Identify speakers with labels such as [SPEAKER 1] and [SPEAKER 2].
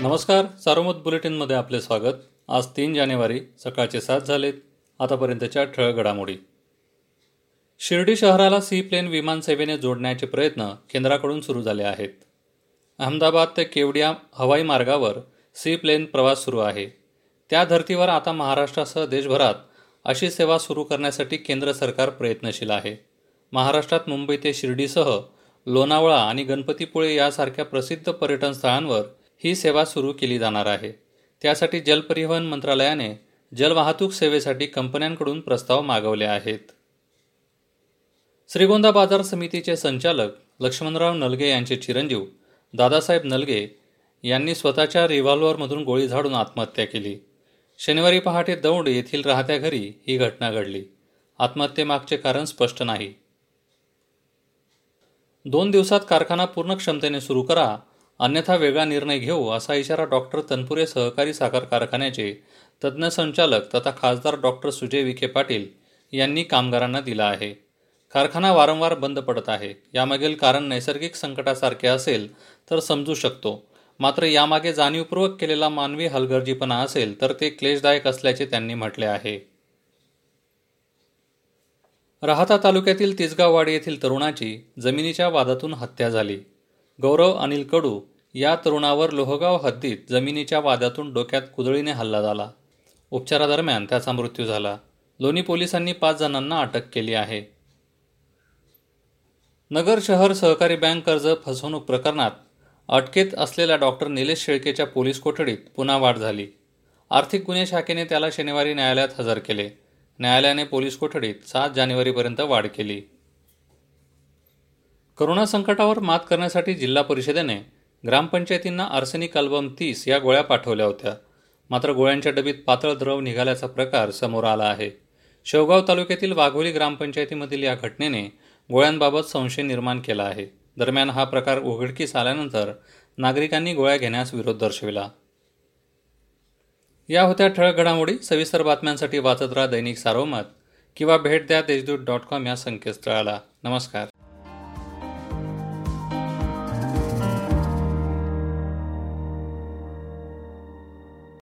[SPEAKER 1] नमस्कार सारोमत बुलेटिनमध्ये आपले स्वागत. आज तीन जानेवारी सकाळचे सात झालेत. आतापर्यंतच्या ठळक घडामोडी. शिर्डी शहराला सी प्लेन विमानसेवेने जोडण्याचे प्रयत्न केंद्राकडून सुरू झाले आहेत. अहमदाबाद ते केवडिया हवाई मार्गावर सी प्लेन प्रवास सुरू आहे. त्या धर्तीवर आता महाराष्ट्रासह देशभरात अशी सेवा सुरू करण्यासाठी केंद्र सरकार प्रयत्नशील आहे. महाराष्ट्रात मुंबई ते शिर्डीसह लोणावळा आणि गणपतीपुळे यासारख्या प्रसिद्ध पर्यटन स्थळांवर ही सेवा सुरू केली जाणार आहे. त्यासाठी जलपरिवहन मंत्रालयाने जलवाहतूक सेवेसाठी कंपन्यांकडून प्रस्ताव मागवले आहेत. श्रीगोंदा बाजार समितीचे संचालक लक्ष्मणराव नलगे यांचे चिरंजीव दादासाहेब नलगे यांनी स्वतःच्या रिव्हॉल्व्हरमधून गोळी झाडून आत्महत्या केली. शनिवारी पहाटे दौंड येथील राहत्या घरी ही घटना घडली. आत्महत्येमागचे कारण स्पष्ट नाही. दोन दिवसात कारखाना पूर्ण क्षमतेने सुरू करा अन्यथा वेगळा निर्णय घेऊ असा इशारा डॉक्टर तनपुरे सहकारी साखर कारखान्याचे तज्ज्ञ संचालक तथा खासदार डॉक्टर सुजय विखे पाटील यांनी कामगारांना दिला आहे. कारखाना वारंवार बंद पडत आहे. यामागील कारण नैसर्गिक संकटासारखे असेल तर समजू शकतो. मात्र यामागे जाणीवपूर्वक केलेला मानवी हलगर्जीपणा असेल तर ते क्लेशदायक असल्याचे त्यांनी म्हटले आहे. राहता तालुक्यातील तिसगाववाडी येथील तरुणाची जमिनीच्या वादातून हत्या झाली. गौरव अनिल कडू या तरुणावर लोहगाव हद्दीत जमिनीच्या वादातून डोक्यात कुदळीने हल्ला झाला. उपचारादरम्यान त्याचा मृत्यू झाला. लोणी पोलिसांनी पाच जणांना अटक केली आहे. नगर शहर सहकारी बँक कर्ज फसवणूक प्रकरणात अटकेत असलेल्या डॉक्टर निलेश शेळकेच्या पोलीस कोठडीत पुन्हा वाढ झाली. आर्थिक गुन्हे शाखेने त्याला शनिवारी न्यायालयात हजर केले. न्यायालयाने पोलीस कोठडीत सात जानेवारीपर्यंत वाढ केली. करोना संकटावर मात करण्यासाठी जिल्हा परिषदेने ग्रामपंचायतींना आर्सेनिक अल्बम तीस या गोळ्या पाठवल्या होत्या. मात्र गोळ्यांच्या डबीत पातळ द्रव निघाल्याचा प्रकार समोर आला आहे. शेवगाव तालुक्यातील वाघोली ग्रामपंचायतीमधील या घटनेने गोळ्यांबाबत संशय निर्माण केला आहे. दरम्यान हा प्रकार उघडकीस आल्यानंतर नागरिकांनी गोळ्या घेण्यास विरोध दर्शविला. या होत्या ठळक घडामोडी. सविस्तर बातम्यांसाठी वाचत राहा दैनिक सारोमत किंवा भेट द्या देशदूत डॉट कॉम या संकेतस्थळाला. नमस्कार.